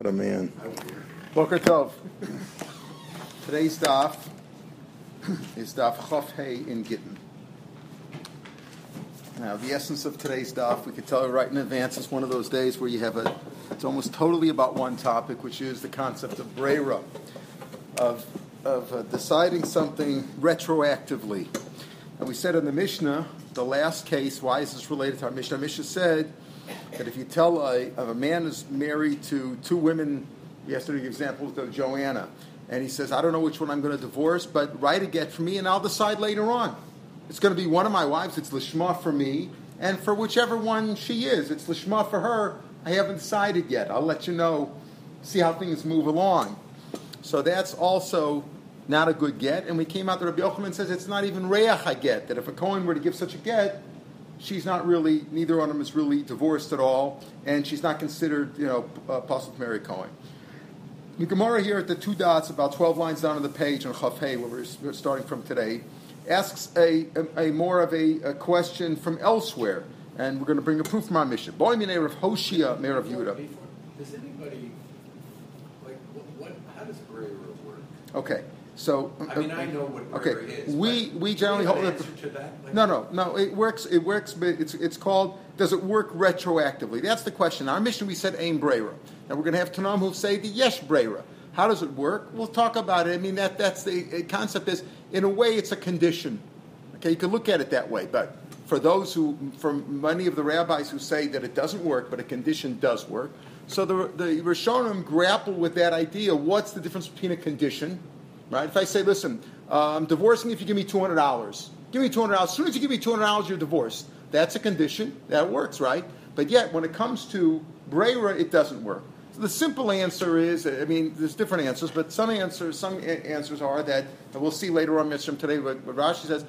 What a man. Boker Tov. Today's daf is daf Chof Hey in Gittin. Now, the essence of today's daf, we could tell you right in advance, is one of those days where you have a, it's almost totally about one topic, which is the concept of brera, of, of uh, deciding something retroactively. And we said in the Mishnah, the last case, why is this related to our Mishnah? Mishnah said that if you tell a, a man is married to two women, yesterday the example of Joanna, and he says, I don't know which one I'm going to divorce, but write a get for me and I'll decide later on. It's going to be one of my wives, it's Lishma for me, and for whichever one she is, it's Lishma for her. I haven't decided yet. I'll let you know, see how things move along. So that's also not a good get. And we came out that Rabbi Yochanan says it's not even reach a get, that if a Cohen were to give such a get, she's not really, neither one of them is really divorced at all, and she's not considered, you know, uh, possible to marry Cohen. The Gemara here at the two dots, about 12 lines down on the page on Chafei, where we're, starting from today, asks a, a, a more of a, a, question from elsewhere, and we're going to bring a proof from our Mishnah. Boy, Minei of Hoshia, Mayor of Yehuda. Does anybody, like, what, what, how does Brera work? Okay. So I mean, I uh, know what okay, is. we we generally hold an that. to that? Like, No, no, no. It works. It works. But it's it's called. Does it work retroactively? That's the question. Our Mishnah, we said aim brera. Now we're going to have Tanam who say the yes brera. How does it work? We'll talk about it. I mean, that that's the concept. Is in a way, it's a condition. Okay, you can look at it that way. But for those who, for many of the rabbis who say that it doesn't work, but a condition does work. So the the Rishonim grapple with that idea. What's the difference between a condition? Right? If I say, listen, uh, I'm divorcing if you give me two hundred dollars. Give me two hundred dollars. As soon as you give me two hundred dollars, you're divorced. That's a condition. That works, right? But yet, when it comes to brera, it doesn't work. So the simple answer is, I mean, there's different answers, but some answers, some answers are that, and we'll see later on, Mr. today, what, what Rashi says,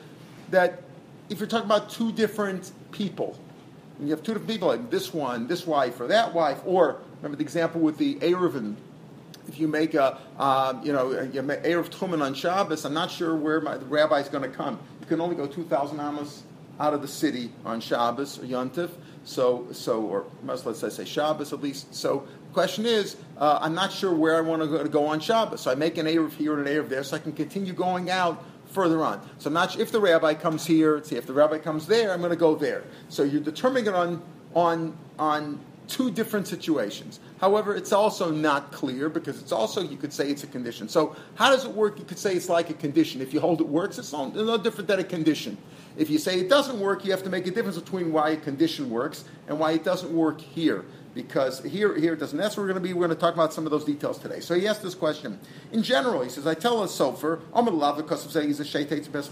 that if you're talking about two different people, and you have two different people, like this one, this wife, or that wife, or remember the example with the Eruvin, if you make a, um, you know, you make Erev Tchumen on Shabbos, I'm not sure where my, the rabbi is going to come. You can only go 2,000 amos out of the city on Shabbos or Yontif. So, so, or most, let's say Shabbos at least. So, the question is, uh, I'm not sure where I want to go, to go on Shabbos. So I make an Erev here and an Erev there, so I can continue going out further on. So I'm not if the rabbi comes here, see if the rabbi comes there, I'm going to go there. So you're determining it on on on two different situations. However, it's also not clear because it's also, you could say it's a condition. So, how does it work? You could say it's like a condition. If you hold it works, it's no, different than a condition. If you say it doesn't work, you have to make a difference between why a condition works and why it doesn't work here. Because here, here it doesn't. That's where we're going to be. We're going to talk about some of those details today. So he asked this question. In general, he says, "I tell a sofer, I'm to love because of saying he's a sheitet best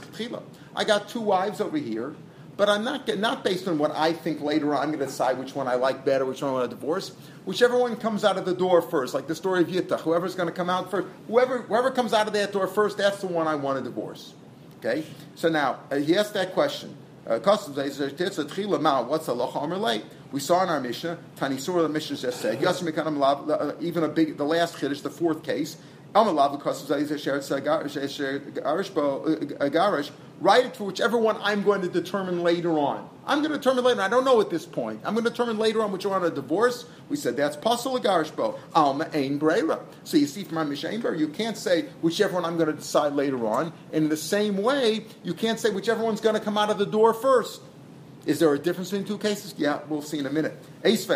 I got two wives over here but I'm not not based on what I think later on. I'm going to decide which one I like better, which one I want to divorce. Whichever one comes out of the door first, like the story of Yittach, whoever's going to come out first, whoever whoever comes out of that door first, that's the one I want to divorce. Okay. So now uh, he asked that question. Uh, what's the late? We saw in our Mishnah, Tani Surah, the Mishnah just said, uh, even a big, the last Kiddush, the fourth case, Eh, eh, eh, write it for whichever one I'm going to determine later on. I'm going to determine later. I don't know at this point. I'm going to determine later on which one to divorce. We said that's pasul agarishbo alma ein brera. So you see from our mishaimber, you can't say whichever one I'm going to decide later on. And in the same way, you can't say whichever one's going to come out of the door first. Is there a difference between two cases? Yeah, we'll see in a minute. Ace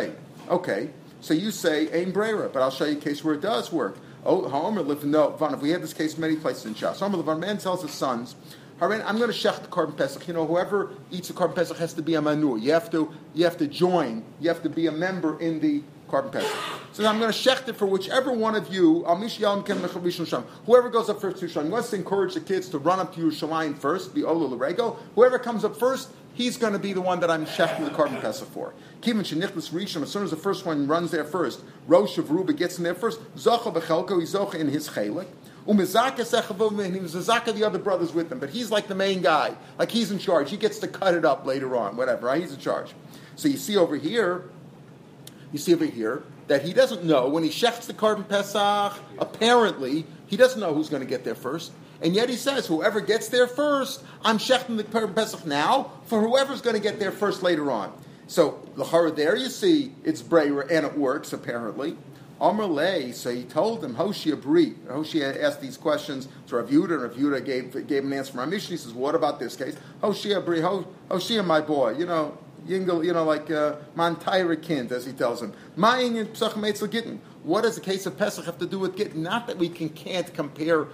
Okay, so you say ein brera, but I'll show you a case where it does work. Oh, Homer lived no. Van, we had this case many places in Shas. Homer lived. Man tells his sons, I'm going to shech the korban pesach. You know, whoever eats a korban pesach has to be a manur. You have to, you have to join. You have to be a member in the korban pesach. So I'm going to shecht it for whichever one of you. Whoever goes up first to Yerushalayim. Let's encourage the kids to run up to Yerushalayim first. Be Olu Larego. Whoever comes up first, he's going to be the one that I'm shechting the korban pesach for. Kivin shenichlis rishon. As soon as the first one runs there first, Rosh of Ruba gets in there first. Zocha bechelko. He's zocha in his chelik. Umizaka Sechavim, and he was the other brothers with him, but he's like the main guy. Like he's in charge. He gets to cut it up later on, whatever, right? He's in charge. So you see over here, you see over here, that he doesn't know when he shechts the korban pesach, apparently, he doesn't know who's going to get there first. And yet he says, whoever gets there first, I'm shechting the korban pesach now for whoever's going to get there first later on. So the horror there, you see, it's brayer and it works apparently. Amalei, so he told him, Hoshia Bri. Hoshia asked these questions to Rav Yehuda, and Rav Yehuda gave, gave an answer from our Mishnah. He says, what about this case? Hoshia Bri, Hoshia, my boy, you know, Yingel, you know, like uh, Mantira kind, as he tells him. Ma'in Pesach Gittin. What does the case of Pesach have to do with Gittin? Not that we can, can't compare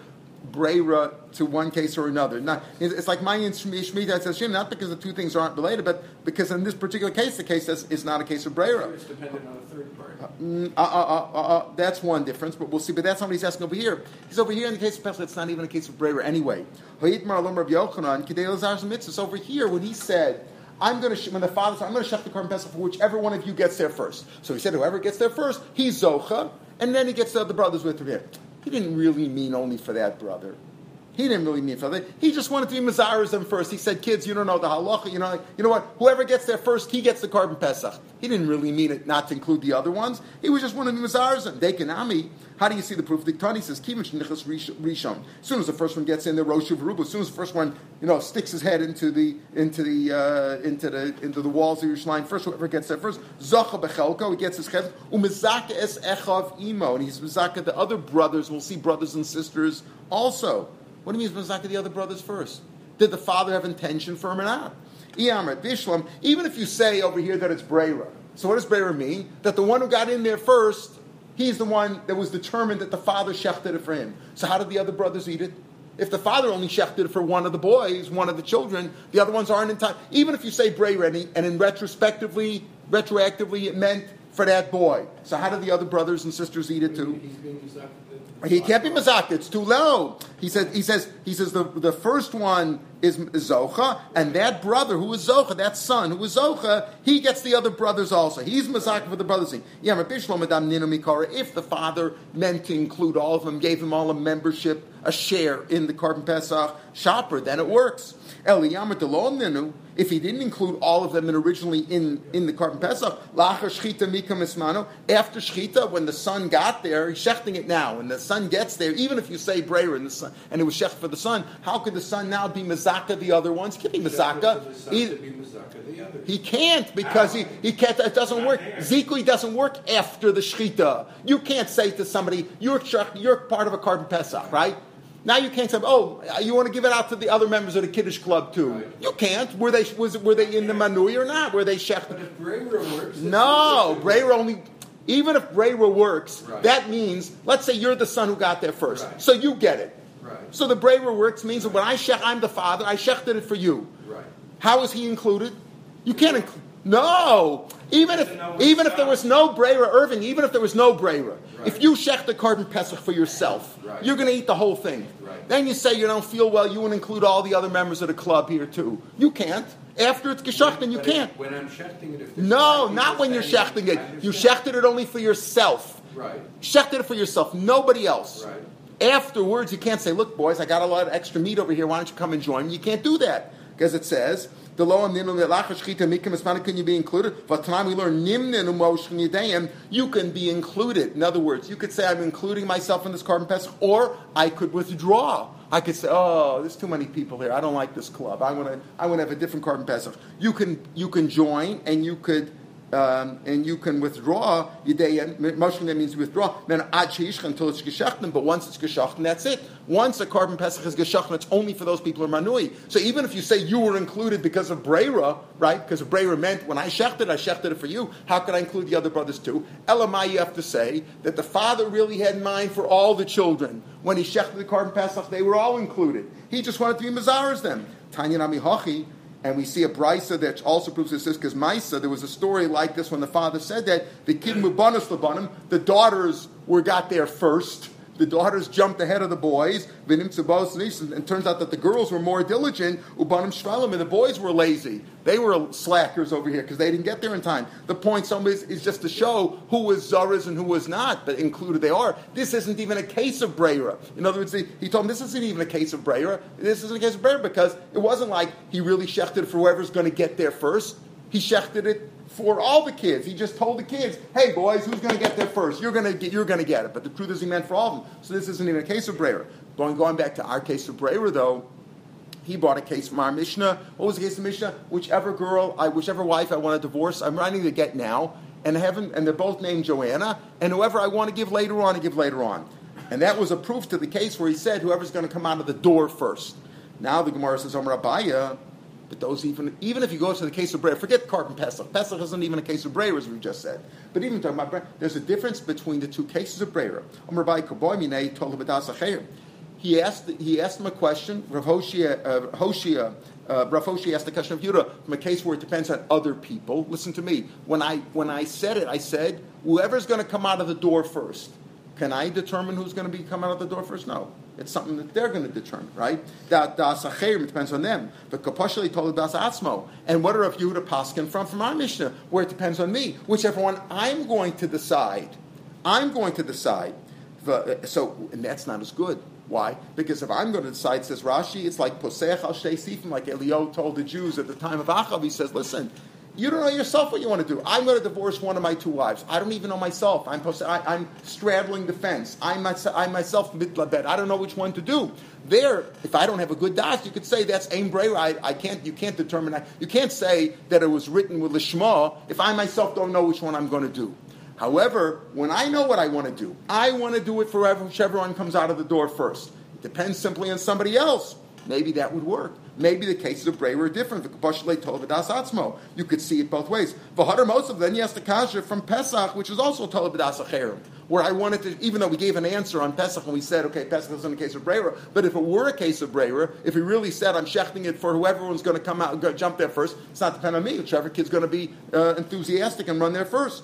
Brera to one case or another. Not, it's like Mayan Shemitah says Shem, not because the two things aren't related, but because in this particular case, the case says it's not a case of Brera. It's dependent on a third party. Uh, mm, uh, uh, uh, uh, that's one difference, but we'll see. But that's not what he's asking over here. He's over here in the case of Pesach, it's not even a case of Brera anyway. It's over here when he said, I'm going to, when the father said, I'm going to shut the korban pesach for whichever one of you gets there first. So he said, whoever gets there first, he's Zocha, and then he gets the other brothers with him. He didn't really mean only for that brother. He didn't really mean for that. He just wanted to be Mazaris them first. He said, kids, you don't know the halacha. You know, you know what? Whoever gets there first, he gets the korban pesach. He didn't really mean it not to include the other ones. He was just wanting to be Mazaris them. Dekanami. How do you see the proof? The Tani says, Kivich Nichas Rishon. As soon as the first one gets in the Rosh Rubu, as soon as the first one, you know, sticks his head into the into the uh, into the into the walls of Yerushalayim, first whoever gets there first, Zacha Bechelko, he gets his head, Umizaka es Echav Imo, and he's Mizaka the other brothers, we'll see brothers and sisters also. What do you mean Mizaka the other brothers first? Did the father have intention for him or not? Bishlam, even if you say over here that it's Brera, so what does Brera mean? That the one who got in there first He's the one that was determined that the father shechted it for him. So how did the other brothers eat it? If the father only shechted it for one of the boys, one of the children, the other ones aren't in time. Even if you say bray ready, and in retrospectively, retroactively, it meant for that boy. So how did the other brothers and sisters eat it too? He can't be mazak. It's too low. He says. He says. He says the, the first one is zocha, and that brother who is zocha, that son who is zocha, he gets the other brothers also. He's mazak for the brothers. If the father meant to include all of them, gave them all a membership, a share in the korban pesach shopper, then it works. If he didn't include all of them in originally in, in the korban pesach, after shchita, when the son got there, he's shechting it now. When the son gets there, even if you say brayer and the son, and it was shecht for the son, how could the son now be mazaka the other ones? He can't be mazaka. He, he can't because he, he can't. It doesn't work. Zikui doesn't work after the shchita. You can't say to somebody, "You're you're part of a korban pesach, right?" Now you can't say, oh, you want to give it out to the other members of the Kiddush club too. Right. You can't. Were they was were they in the manui or not? Were they shech? But if works, no, Brera only. Even if Brera works, right. that means let's say you're the son who got there first, right. so you get it. Right. So the Brera works means that when I shech, I'm the father. I shechted it for you. Right. How is he included? You can't include. No, even if even if there was no Brera Irving, even if there was no Brera, right. if you shech the korban pesach for yourself, right. you're going to eat the whole thing. Right. Then you say you don't feel well, you want to include all the other members of the club here too. You can't. After it's geschachten, you can't. When I'm shechting it, no, not when you're shechting it. You shechted it only for yourself. Right. Shechted it for yourself, nobody else. Right. Afterwards, you can't say, "Look, boys, I got a lot of extra meat over here. Why don't you come and join me?" You can't do that because it says the lo and ninu lelach shchita mikim esmana can you be included? But tonight we learn umoshchen yedayim. You can be included. In other words, you could say I'm including myself in this korban pesach, or I could withdraw. I could say, oh, there's too many people here. I don't like this club. I want to. I want to have a different korban pesach. You can you can join and you could um, and you can withdraw Yidei means withdraw. Then ad until it's geschachten, but once it's geschachten, that's it. Once a korban pesach is geschachten, it's only for those people who are manui. So even if you say you were included because of breira, right? Because breira meant when I shechted, I shechted it for you. How could I include the other brothers too? Elamai, you have to say that the father really had in mind for all the children when he shechted the korban pesach. They were all included. He just wanted to be mazaras them. Tanya Nami. And we see a brisa that also proves this because Maisa, there was a story like this when the father said that the kid Mubanas Labanim, the daughters were got there first the daughters jumped ahead of the boys, and turns out that the girls were more diligent, and the boys were lazy. They were slackers over here because they didn't get there in time. The point is, is just to show who was Zaras and who was not, but included they are. This isn't even a case of Brera. In other words, he, he told him this isn't even a case of Brera. This isn't a case of Brera because it wasn't like he really shechted for whoever's going to get there first. He shechted it for all the kids. He just told the kids, "Hey, boys, who's going to get there first? You're going to get. You're going to get it." But the truth is, he meant for all of them. So this isn't even a case of Breyer. Going going back to our case of Breyer, though, he brought a case from our Mishnah. What was the case of Mishnah? Whichever girl, I, whichever wife I want to divorce, I'm writing to get now, and haven't, and they're both named Joanna, and whoever I want to give later on, I give later on. And that was a proof to the case where he said whoever's going to come out of the door first. Now the Gemara says, Omer Abaya, but those even even if you go to the case of Breyer, forget Korban Pesach. Pesach isn't even a case of Breyer, as we just said. But even talking about Breyer, there's a difference between the two cases of Breyer. Told he asked, he asked him a question. Rav Hoshia, uh, Hoshia, uh, Rav Hoshia asked the question of Yudah from a case where it depends on other people. Listen to me. When I, when I said it, I said, whoever's going to come out of the door first. Can I determine who's going to be come out of the door first? No. It's something that they're going to determine, right? That uh, it depends on them. But kapashali told das atzmo. And what are Rav Yehuda Paskin from? From our Mishnah, where it depends on me. Whichever one I'm going to decide. I'm going to decide. Uh, so, and that's not as good. Why? Because if I'm going to decide, says Rashi, it's like Posech al Sifim, like Elio told the Jews at the time of Achav. He says, listen, you don't know yourself what you want to do. I'm going to divorce one of my two wives. I don't even know myself. I'm, I, am straddling the fence. I'm, myself, I'm myself mitlabed. I don't know which one to do. There, if I don't have a good das, you could say that's aim. I, I, can't. You can't determine. You can't say that it was written with lishma if I myself don't know which one I'm going to do. However, when I know what I want to do, I want to do it for whichever one comes out of the door first. It depends simply on somebody else. Maybe that would work. Maybe the cases of Bray were different. You could see it both ways. most of then yes, the kasha from Pesach, which is also Tolabadas Acherim, where I wanted to, even though we gave an answer on Pesach and we said, okay, Pesach is in the case of Breyer, but if it were a case of Breyer, if we really said I'm shechting it for whoever one's going to come out and jump there first, it's not dependent on me. Whichever kid's going to be uh, enthusiastic and run there first.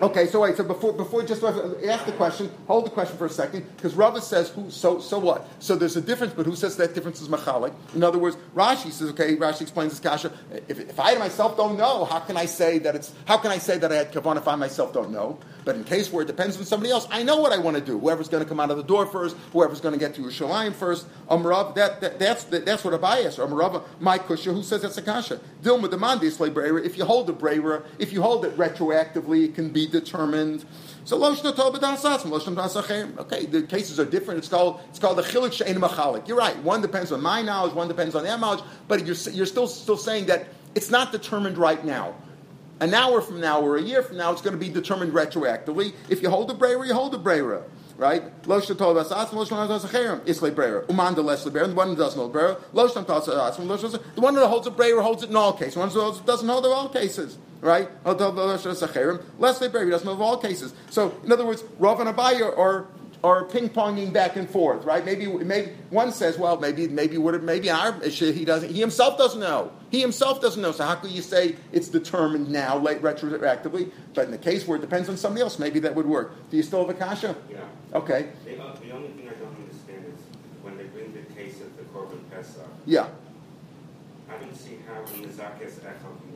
Okay, so wait. So before before just ask the question, hold the question for a second, because Rava says who. So so what? So there's a difference, but who says that difference is machalik? In other words, Rashi says, okay. Rashi explains this kasha. If, if I myself don't know, how can I say that it's? How can I say that I had kavan if I myself don't know? But in case where it depends on somebody else, I know what I want to do. Whoever's going to come out of the door first, whoever's going to get to Yerushalayim first. Um, Amrav, that, that, that's that, that's what Abai is. Amrav, um, my kusha, who says that's a kasha? Dilma demandis le If you hold the breira, if you hold it retroactively, it can be determined. So Okay, the cases are different. It's called it's called the chilik she'en machalik. You're right. One depends on my knowledge. One depends on their knowledge. But you're you're still still saying that it's not determined right now an hour from now or a year from now, it's going to be determined retroactively. If you hold a brera, you hold a brera. Right? Lo shetol basas, lo shlam das acherem. Islay brera. Uman de lesle brera. The one that doesn't hold brera. Lo tas atzim. The one that holds a brera holds it in all cases. The one that doesn't hold it in all cases. Right? Leslie Berry doesn't hold all cases. So, in other words, Rav and Abaya are or ping ponging back and forth, right? Maybe, maybe one says, well, maybe, maybe would it, maybe our he doesn't, he himself doesn't know. He himself doesn't know. So how could you say it's determined now, late retroactively? But in the case where it depends on somebody else, maybe that would work. Do you still have a kasha? Yeah. Okay. The, uh, the only thing I don't understand is when they bring the case of the Korban Pesach. Yeah. I see how Zakes Echad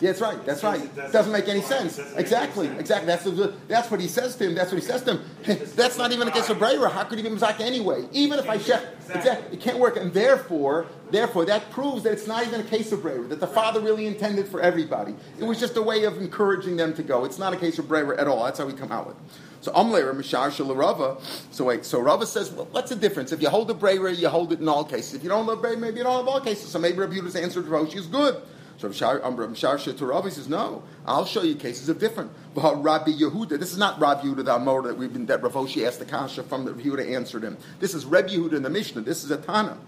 yeah, that's right. That's right. It doesn't, doesn't make any sense. Exactly. Sense. Exactly. That's, the, that's what he says to him. That's what he says to him. that's not even a case of Breira. How could he be Mizak anyway? Even if I check, exactly. it can't work. And therefore, therefore, that proves that it's not even a case of Breira, that the father really intended for everybody. It was just a way of encouraging them to go. It's not a case of Breira at all. That's how we come out with So Amleir Mishar Shalarava. So wait, so Rava says, well, what's the difference? If you hold a Breira, you hold it in all cases. If you don't hold a Breira, maybe you don't have all cases. So maybe Rabbi Yudah's answer to Roshi is good. So Rav Shar um, Shetaravi says, no, I'll show you cases of different. But Rabbi Yehuda, this is not Rabbi Yehuda, the Amor that we've been, that Rav Hoshi asked the Kasha from the Yehuda answered him. This is Rabbi Yehuda in the Mishnah. This is a Tana.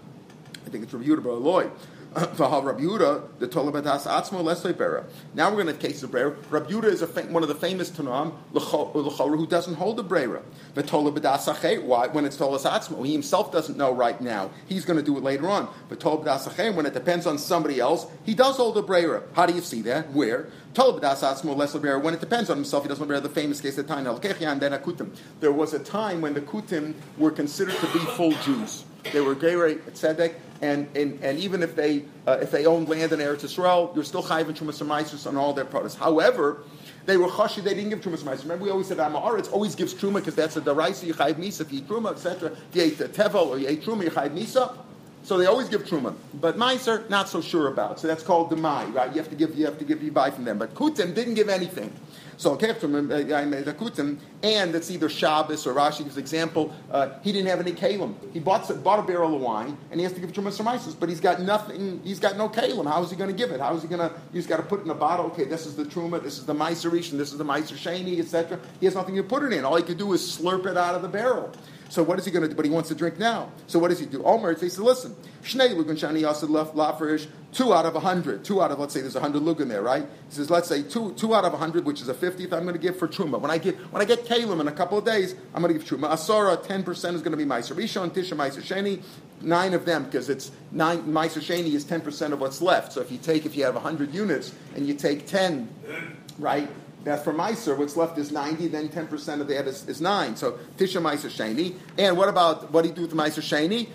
I think it's Rabbi Yehuda Bar V'hal Now we're going to case of Brera. Rabbi Yehuda is fa- one of the famous Tanam, who doesn't hold the Brera. Why? When it's Tolas Atzmo, he himself doesn't know right now. He's going to do it later on. But when it depends on somebody else, he does hold the Brera. How do you see that? Where? When it depends on himself, he doesn't bear the famous case of time. There was a time when the Kutim were considered to be full Jews. They were Gerei Tzedek, and, and, and even if they uh, if they owned land in Eretz Yisrael, you're still chayv and trumas on all their products. However, they were chashi, they didn't give trumas Remember, we always said Amaretz always gives truma because that's a daraisa, you chayv misa, if you eat truma, etc. If you ate tevel or you ate truma, you chayv misa. So they always give truma, but meiser not so sure about. So that's called demai, right? You have to give you have to give you buy from them. But kutim didn't give anything. So Kutim, and it's either Shabbos or Rashi gives example. Uh, he didn't have any kalim. He bought bought a barrel of wine, and he has to give Trumas Ramaisis, but he's got nothing. He's got no kalim. How is he going to give it? How is he going to? He's got to put it in a bottle. Okay, this is the truma, this is the and this is the Meiser Shani, etc. He has nothing to put it in. All he could do is slurp it out of the barrel. So what is he going to do? But he wants to drink now. So what does he do? Omer, he says, listen, Shnei Lugan Shani Yasid Lafarish, two out of a hundred. Two out of, let's say there's a hundred Lugan there, right? He says, let's say two, two out of a hundred, which is a fiftieth, I'm going to give for Truma. When I get, when I get Kalim in a couple of days, I'm going to give Truma. Asara, 10% is going to be Meiser Rishon, Tisha Meiser Sheni, nine of them, because it's nine, Meiser Sheni is 10% of what's left. So if you take, if you have 100 units, and you take 10, right? That's for Meiser. What's left is 90, then 10% of that is, is 9. So Tisha Meiser Sheni. And what about, what do you do with Meiser Sheni?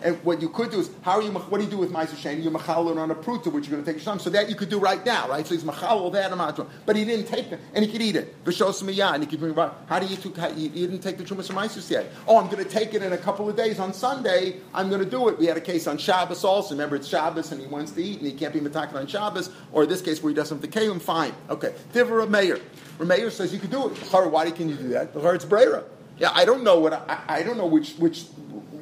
And what you could do is, how are you, what do you do with Meiser Sheni? You're on a pruta, which you're going to take your Sham. So that you could do right now, right? So he's Machal that amount. But he didn't take it, and he could eat it. And he could bring about, how do you, how, you, you didn't take the Trumas from Meiser yet? Oh, I'm going to take it in a couple of days on Sunday. I'm going to do it. We had a case on Shabbos also. Remember, it's Shabbos and he wants to eat and he can't be Matakan on Shabbos. Or this case where he doesn't have the Kalim, fine. Okay. Divrei Meir. Meir says you can do it. Why can you do that? It's Brera. Yeah, I don't know what I, I don't know which which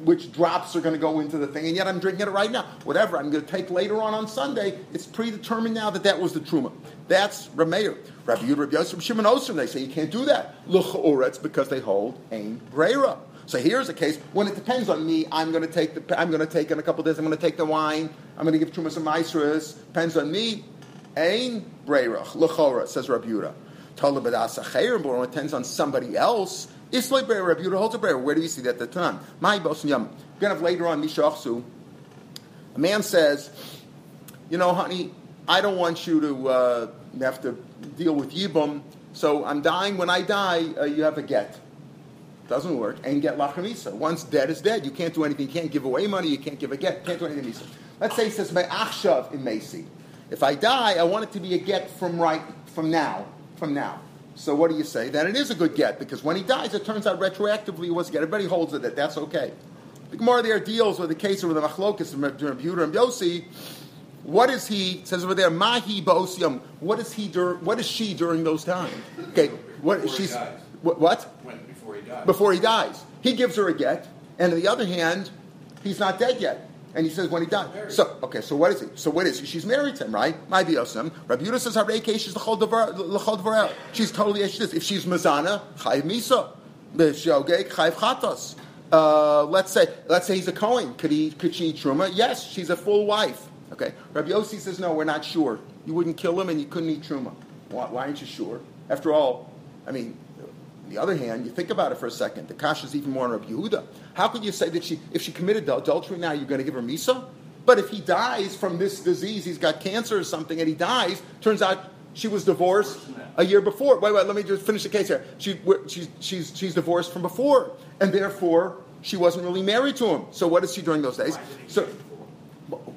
which drops are going to go into the thing, and yet I'm drinking it right now. Whatever I'm going to take later on on Sunday, it's predetermined now that that was the truma. That's Rameir. Rabbi Yud, Rabbi Yosef, Shimon Osir, they say you can't do that. Or it's because they hold Ain Brera. So here's a case when it depends on me. I'm going to take the. I'm going to take in a couple days. I'm going to take the wine. I'm going to give trumas some maestras. Depends on me. Ain Brera Lechora says Rabbi when it depends on somebody else. Islay Brera Rabbi Yudah holds a Brera. Where do you see that? at The time. My bosun yam. We're to have later on Mishachsu. A man says, you know, honey, I don't want you to uh, have to deal with Yibum, so I'm dying. When I die, uh, you have a get. Doesn't work. And get lachamisa. Once dead is dead. You can't do anything. You can't give away money. You can't give a get. Can't do anything. Let's say he says me'achshav in Macy. If I die, I want it to be a get from right from now. From now. So what do you say? Then it is a good get because when he dies, it turns out retroactively it was a get. Everybody holds it that that's okay. The Gemara there deals with the case of the machlokas of Yehuda and Yossi. What is he? Says over there, mahi ba'osyam. What is he? Dur, what is she during those times? Okay, what Before she's he dies. what? what? When, before he dies. before he dies. He gives her a get, and on the other hand, he's not dead yet. And he says when he died. So okay, so what is he? So what is he? She's married to him, right? My biosam. Rabbi Yudah says Harei she's l'chol. She's totally as she is. If she's mazana, chayiv misa. Okay, chayiv chatos. Uh, let's say let's say he's a Cohen. Could he could she eat truma? Yes, she's a full wife. Okay. Rabbi Yossi says no, we're not sure. You wouldn't kill him and you couldn't eat truma. Why, why aren't you sure? After all, I mean, on the other hand, you think about it for a second. The kasha is even more on Rabbi Yehuda. How could you say that she, if she committed adultery now, you're going to give her misa? But if he dies from this disease, he's got cancer or something, and he dies, turns out she was divorced a year before. Wait, wait, let me just finish the case here. She, she's, she's, she's divorced from before, and therefore she wasn't really married to him. So what is she during those days? So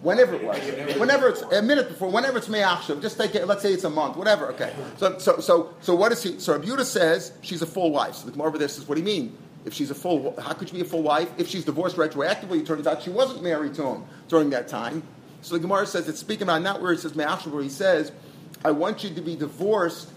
whenever it was, whenever it's a minute before, whenever it's me'achshav, just take it. Let's say it's a month, whatever. Okay. So, so, so, so what is he? So Abuda says she's a full wife. So the Gemara over there says, what do you mean? If she's a full, how could she be a full wife? If she's divorced retroactively, it turns out she wasn't married to him during that time. So the Gemara says it's speaking about not where it says me'achshav, where he says, I want you to be divorced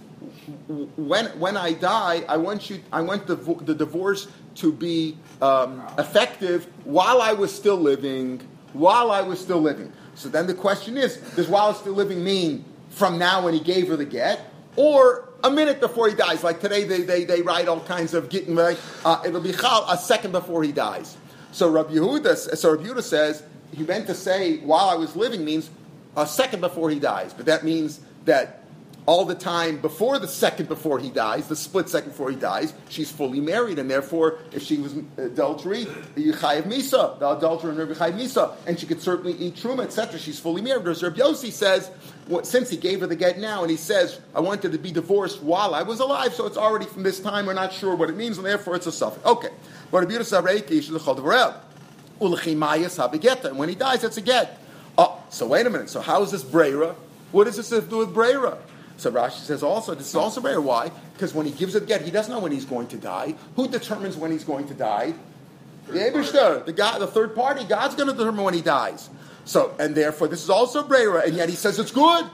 when when I die, I want you, I want the, the divorce to be um, effective while I was still living. While I was still living. So then the question is: Does while I was still living mean from now when he gave her the get, or a minute before he dies? Like today, they, they, they write all kinds of getting like uh, it'll be chal a second before he dies. So Rabbi Yehuda, so Rabbi Yehuda says he meant to say while I was living means a second before he dies, but that means that all the time before the second before he dies, the split second before he dies, she's fully married, and therefore, if she was adultery, Yechayev Misa, the adulterer and Yechayev Misa, and she could certainly eat truma, etc. She's fully married. Whereas Rabbi Yossi says, since he gave her the get now, and he says, I wanted to be divorced while I was alive, so it's already from this time. We're not sure what it means, and therefore it's a suffix. Okay, but. And when he dies, it's a get. Oh, so wait a minute. So how is this Brera? What does this have to do with Brera? So Rashi says also, this is also very why, because when he gives a get, he doesn't know when he's going to die. Who determines when he's going to die? The the God, the third party. God's going to determine when he dies. So, and therefore, this is also Brera, and yet he says it's good.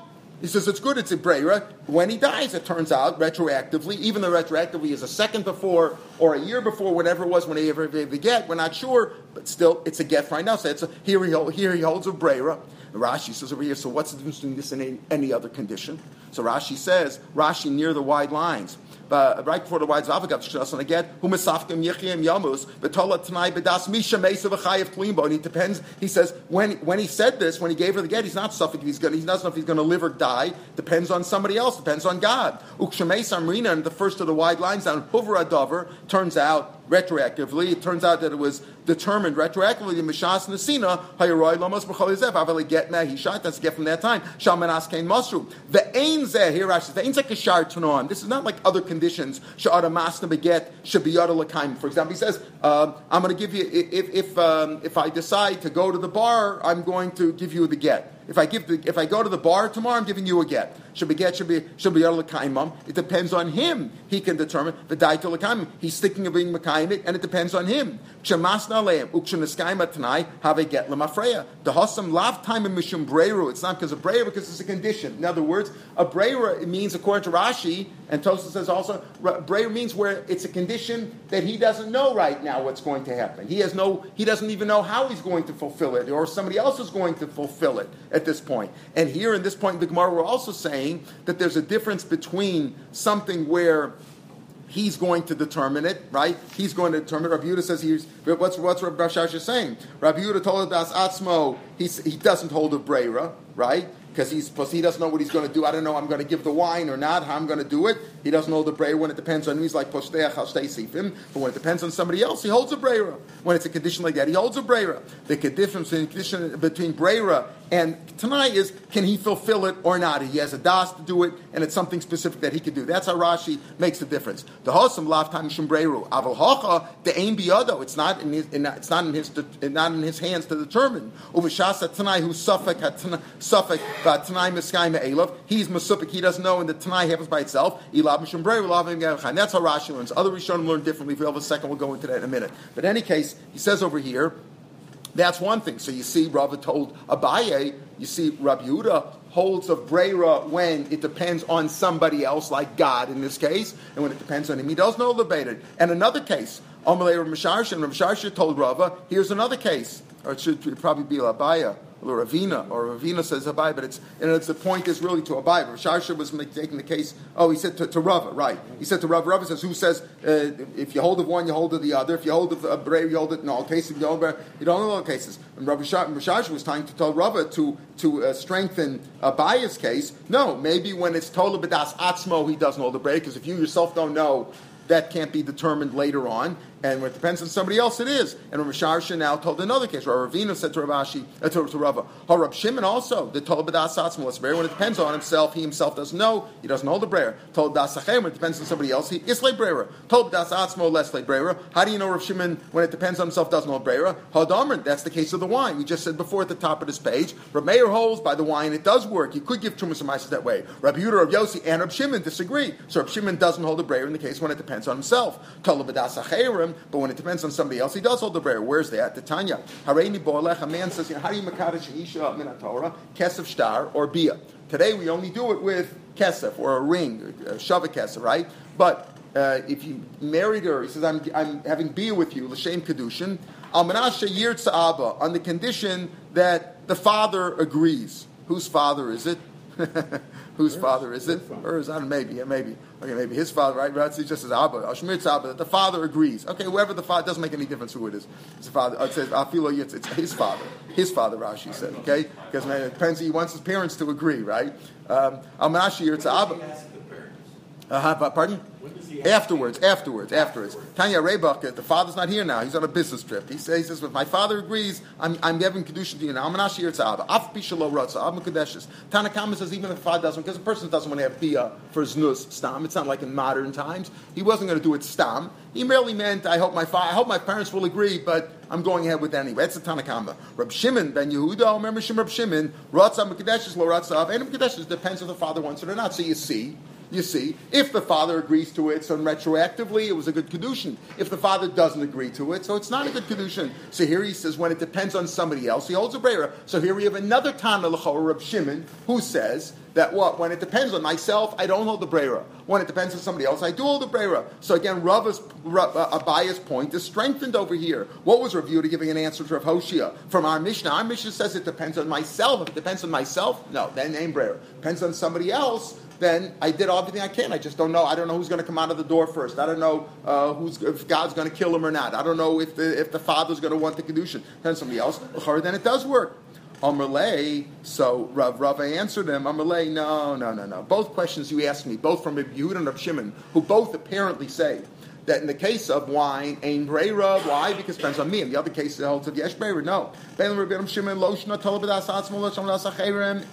He says it's good. It's a Brera. When he dies, it turns out retroactively, even though retroactively is a second before or a year before, whatever it was when he ever gave the get, we're not sure, but still, it's a get right now. So it's a, here he hold- here he holds a brera. Rashi says over here. So what's the difference between this and any, any other condition? So Rashi says Rashi near the wide lines. But right before the wide zavagav shas again, hu mesafkim yichim yamus betola tnai bedas misha mesa v'chayev tlimbo. And he depends. He says when when he said this, when he gave her the get, he's not suffering. He's going. He doesn't know if he's going to live or die. Depends on somebody else. Depends on God. Ukshemes amrina and the first of the wide lines down huvra dover turns out retroactively. It turns out that it was determined retroactively in Mishas Nesina, Hayaroi Lomos B'cholizev, Avali get me, he shot, that's get from that time. Shalmanas Kain Masru. The Ein Zeh, here Rashi the Ein's like a Tunon. This is not like other conditions, Sha'ara Masna Beget, Shabiyada Lakaim. For example, he says, uh, I'm going to give you, if, if, um, if I decide to go to the bar, I'm going to give you the get. If I give the, if I go to the bar tomorrow, I'm giving you a get. Should be get, should be should be. It depends on him. He can determine the daito lekaimam. He's thinking of being mekaimit, and it depends on him. Chemasna leim ukshanaskaima tanai have a get lemafreya. The hosam lav time in mishum breiru. It's not because of breiru, because it's a condition. In other words, a breiru means according to Rashi and Tosa says also breiru means where it's a condition that he doesn't know right now what's going to happen. He has no. He doesn't even know how he's going to fulfill it, or somebody else is going to fulfill it at this point. And here in this point in the Gemara, we're also saying that there's a difference between something where he's going to determine it, right? He's going to determine. Rabbi Yehuda says he's what's what's Rabbi Shasha saying? Rabbi Yehuda told us Atzmo he he doesn't hold a brera, right? Because he's plus he doesn't know what he's going to do. I don't know. I'm going to give the wine or not. How I'm going to do it. He doesn't know the brera when it depends on him. He's like posteach sifim. But when it depends on somebody else, he holds a brera. When it's a condition like that, he holds a brera. The difference between condition between brera and tonight is can he fulfill it or not? He has a das to do it, and it's something specific that he could do. That's how Rashi makes the difference. The hosam laftam shembreru aval hocha the aim biyado. It's not in his. It's not in his. Not in his hands to determine. Uvashasa tanai who suffik tanai miskai me'elav. He's masupik. He doesn't know, and the tanai happens by itself. Ilab shembreru lavim That's how Rashi learns. Other Rishonim learn differently. If we have a second, we'll go into that in a minute. But in any case, he says over here. That's one thing. So you see, Rava told Abaye, you see, Rabbi Yehuda holds of Brera when it depends on somebody else, like God in this case, and when it depends on him, he does know debated. And another case, Amalei Rav and Rav Misharsha told Rava, here's another case, or it should probably be Abaya, or Ravina, or Ravina says Abai, but it's and it's the point is really to Abai. Rav was taking the case. Oh, he said to, to Rava, right? He said to Rava. Rava says, who says uh, if you hold of one, you hold of the other. If you hold of a brave, you hold it in all cases. You hold of you don't in all cases. And Rav was trying to tell Rava to to uh, strengthen Abai's case. No, maybe when it's told b'das atzmo, he doesn't hold the brave because if you yourself don't know that can't be determined later on. And when it depends on somebody else, it is. And Rav Sharsha now told another case. Rav Ravina said to Ravashi, uh, to, to Rava, Rav Shimon also, the told B'das Atzmo, when it depends on himself, he himself doesn't know, he doesn't hold the brayer. Told Das when it depends on somebody else, he is brayer. Told B'das Atzmo, less brayer. How do you know Rav Shimon, when it depends on himself, doesn't hold brayer? Hadomer, that's the case of the wine. We just said before at the top of this page, Rav Meir holds by the wine, it does work. You could give Trumas and Mises that way. Rav Yehuda, Rav Yossi, and Rav Shimon disagree. So Rav Shimon doesn't hold the brayer in the case when it depends on himself. Told B'das but when it depends on somebody else, he does hold the brayer. Where's that? The Tanya. Hareini Boalech, a man says, how do you Makadish Isha min Torah, Kesef Star, or Bia? Today we only do it with Kesef, or a ring, a Shava Kesef, right? But uh, if you married her, he says, I'm, I'm having Bia with you, L'Shem Kedushin, Almanasha Yir Abba, on the condition that the father agrees. Whose father is it? Whose father is it? Hers, I don't maybe, yeah, maybe. Okay, maybe his father, right? Right? He just says Abba, Ashmir's Abba, the father agrees. Okay, whoever the father, doesn't make any difference who it is. It's the father, it says, Afilo, it's, it's his father. His father, Rashi said, okay? Because man, it depends, he wants his parents to agree, right? Um, Almanashi, it's Abba. Uh, pardon? Afterwards, afterwards, afterwards. Tanya Rebach, the father's not here now. He's on a business trip. He says, he says if my father agrees, I'm, I'm giving Kedusha to you now. I'm not Shir Tzaba. Af Bishalo Ratza, Av Mekadeshes. Tanakama says, even if the father doesn't, because a person doesn't want to have Bia for his nus, stam. It's not like in modern times. He wasn't going to do it stam. He merely meant, I hope my fa- I hope my parents will agree, but I'm going ahead with it anyway. That's the Tanakama. Rab Shimon ben Yehuda, remember Shimon Rab Shimon, Ratza Mekadeshes Lo Ratza, Av. And depends if the father wants it or not. So you see, You see, if the father agrees to it, so retroactively it was a good kedushin. If the father doesn't agree to it, so it's not a good kedushin. So here he says when it depends on somebody else, he holds a brera. So here we have another Tana L'chor, Reb Shimon, who says that what when it depends on myself, I don't hold the brera. When it depends on somebody else, I do hold the brera. So again, Rava's Rav, uh, Abaya's point is strengthened over here. What was Rav Yehuda giving an answer to Rav Hoshia from our Mishnah? Our Mishnah says it depends on myself. If it depends on myself, no, then name brera. Depends on somebody else then I did everything I can. I just don't know. I don't know who's going to come out of the door first. I don't know uh, who's if God's going to kill him or not. I don't know if the if the father's going to want the kedushin. Then somebody else. Then it does work. Amalei, so Rav Rava answered him, Amalei, no, no, no, no. Both questions you asked me, both from Yehuda and Rav Shimon, who both apparently say that in the case of wine, ain breira, why? Because it depends on me. In the other case, it holds of yesh breira. No.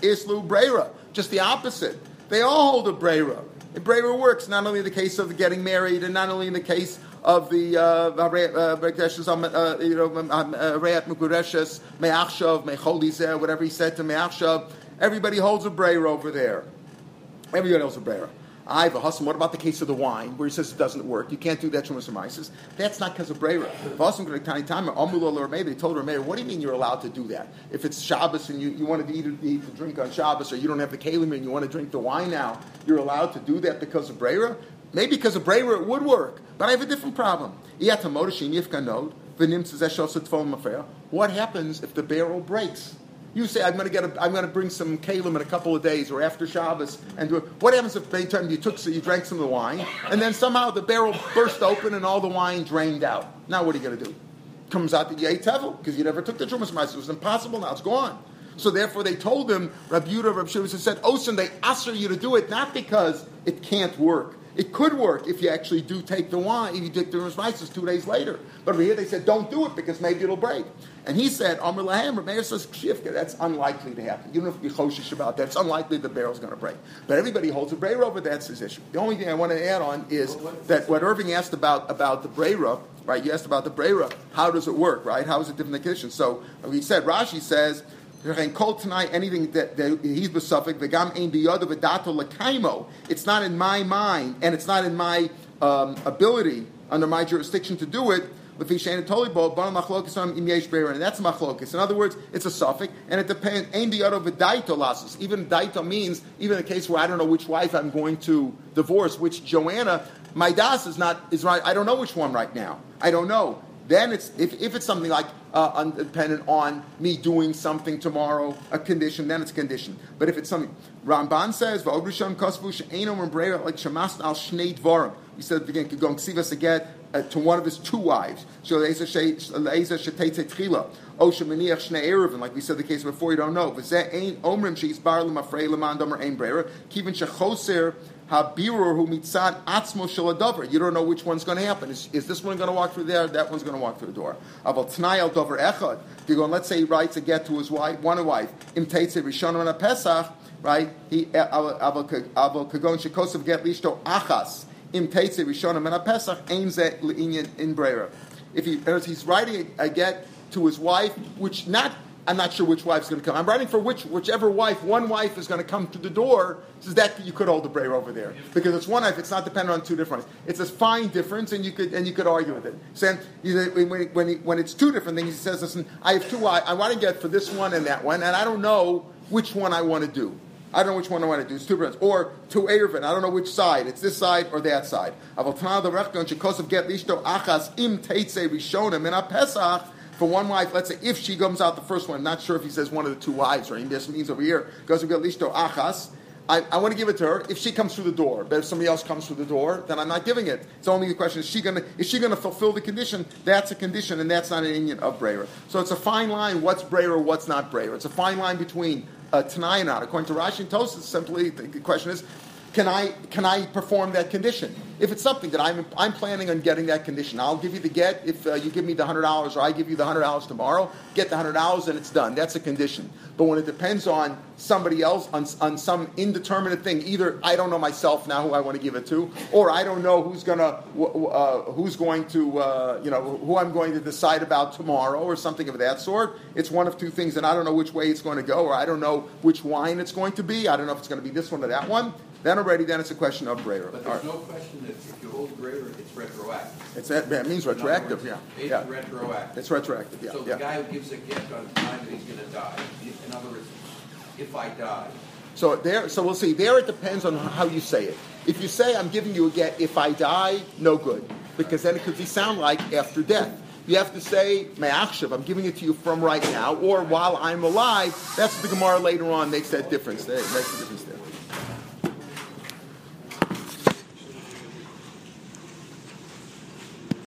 Islu. Just the opposite. They all hold a breira. A breira works not only in the case of getting married and not only in the case of the uh, uh, uh, you know Reat Mekureshes Me'achshav Mecholizeh, whatever he said to Me'achshav. Everybody holds a brayer over there. Everybody holds a brayer. I have a hustle. What about the case of the wine, where he says it doesn't work? You can't do that to Mr. That's not because of Brera. They told Rameir, what do you mean you're allowed to do that? If it's Shabbos and you, you want to eat, eat drink on Shabbos, or you don't have the kalim and you want to drink the wine now, you're allowed to do that because of Brera? Maybe because of Brera it would work, but I have a different problem. What happens if the barrel breaks? You say I'm going to get a, I'm going to bring some kalim in a couple of days or after Shabbos and do it. What happens if by time you took so you drank some of the wine and then somehow the barrel burst open and all the wine drained out? Now what are you going to do? Comes out that you ate tevel because you never took the trumas It was impossible. Now it's gone. So therefore, they told him, Rabbi Yudah, Rabbi Shimon said, Osin, they ask you to do it not because it can't work, it could work if you actually do take the wine, if you take the Rishmaisis two days later. But over here they said, don't do it because maybe it'll break. And he said, Amr Lahem, Meir says, Shifka, that's unlikely to happen. You don't have to be choshish about that. It's unlikely the barrel's going to break. But everybody holds a brayer over, that's his issue. The only thing I want to add on is that what Irving asked about, about the brayer, right? You asked about the brayer, how does it work, right? How is it different than the condition? So we said, Rashi says, anything that, that he's besuffic, v'gam ein biyada v'dato lekaimo. It's not in my mind, and it's not in my um, ability under my jurisdiction to do it. And that's a machlokus. In other words, it's a suffix, and it depends. Biyado. Even daito means even in a case where I don't know which wife I'm going to divorce, which Joanna, my das is not is right. I don't know which one right now. I don't know. Then it's if, if it's something like uh, dependent on me doing something tomorrow, a condition, then it's a condition. But if it's something, Ramban says, "Va'obrishon kosvu she'enom like shemas al shnei dvarim." He said again, going sivas again uh, to one of his two wives. Eruvin, like we said the case before. You don't know. Habirur who mitzad atzmo shaladavar. You don't know which one's going to happen. Is, is this one going to walk through there? That one's going to walk through the door. Aval tnayal dover echad. If you go, let's say he writes a get to his wife, one wife. Im teitze rishon on pesach, right? He aval kagon shekosav get lishto achas. Im teitze rishon on pesach aims at in brera. If he, he's writing a get to his wife, which not I'm not sure which wife's going to come. I'm writing for which, whichever wife. One wife is going to come to the door. Says that you could hold the brayer over there because it's one wife. It's not dependent on two different. It's a fine difference, and you could and you could argue with it. So when when, he, when it's two different things, he says, "Listen, I have two. I want to get for this one and that one, and I don't know which one I want to do." I don't know which one I want to do. It's two friends. Or to Ervin. I don't know which side. It's this side or that side. For one wife, let's say if she comes out the first one, I'm not sure if he says one of the two wives or he just means over here, goes to lishto achas. I, I, want to give it to her if she comes through the door. But if somebody else comes through the door, then I'm not giving it. It's only the question: Is she going to is she going to fulfill the condition? That's a condition, and that's not an Indian of brayer. So it's a fine line. What's brayer? What's not brayer? It's a fine line between uh, Tanai and not. According to Rashi and Tosas, simply the question is: can I can I perform that condition? If it's something that I'm I'm planning on getting that condition, I'll give you the get. If uh, you give me the hundred dollars, or I give you the hundred dollars tomorrow, get the hundred dollars and it's done. That's a condition. But when it depends on somebody else, on, on some indeterminate thing, either I don't know myself now who I want to give it to, or I don't know who's gonna uh, who's going to uh, you know who I'm going to decide about tomorrow, or something of that sort. It's one of two things, and I don't know which way it's going to go, or I don't know which wine it's going to be. I don't know if it's going to be this one or that one Then already, then it's a question of Brera. But there's no question that if you hold Brera, it's retroactive. It's, that means retroactive, yeah, It's yeah. retroactive. It's retroactive, yeah, So the yeah. guy who gives a gift on time that he's gonna die, in other words, if I die, So there, so we'll see. There, it depends on how you say it. If you say, "I'm giving you a get," if I die, no good, because then it could be sound like after death. You have to say, "Me'achshav," I'm giving it to you from right now, or while I'm alive. That's the Gemara later on makes that difference. Makes the difference there.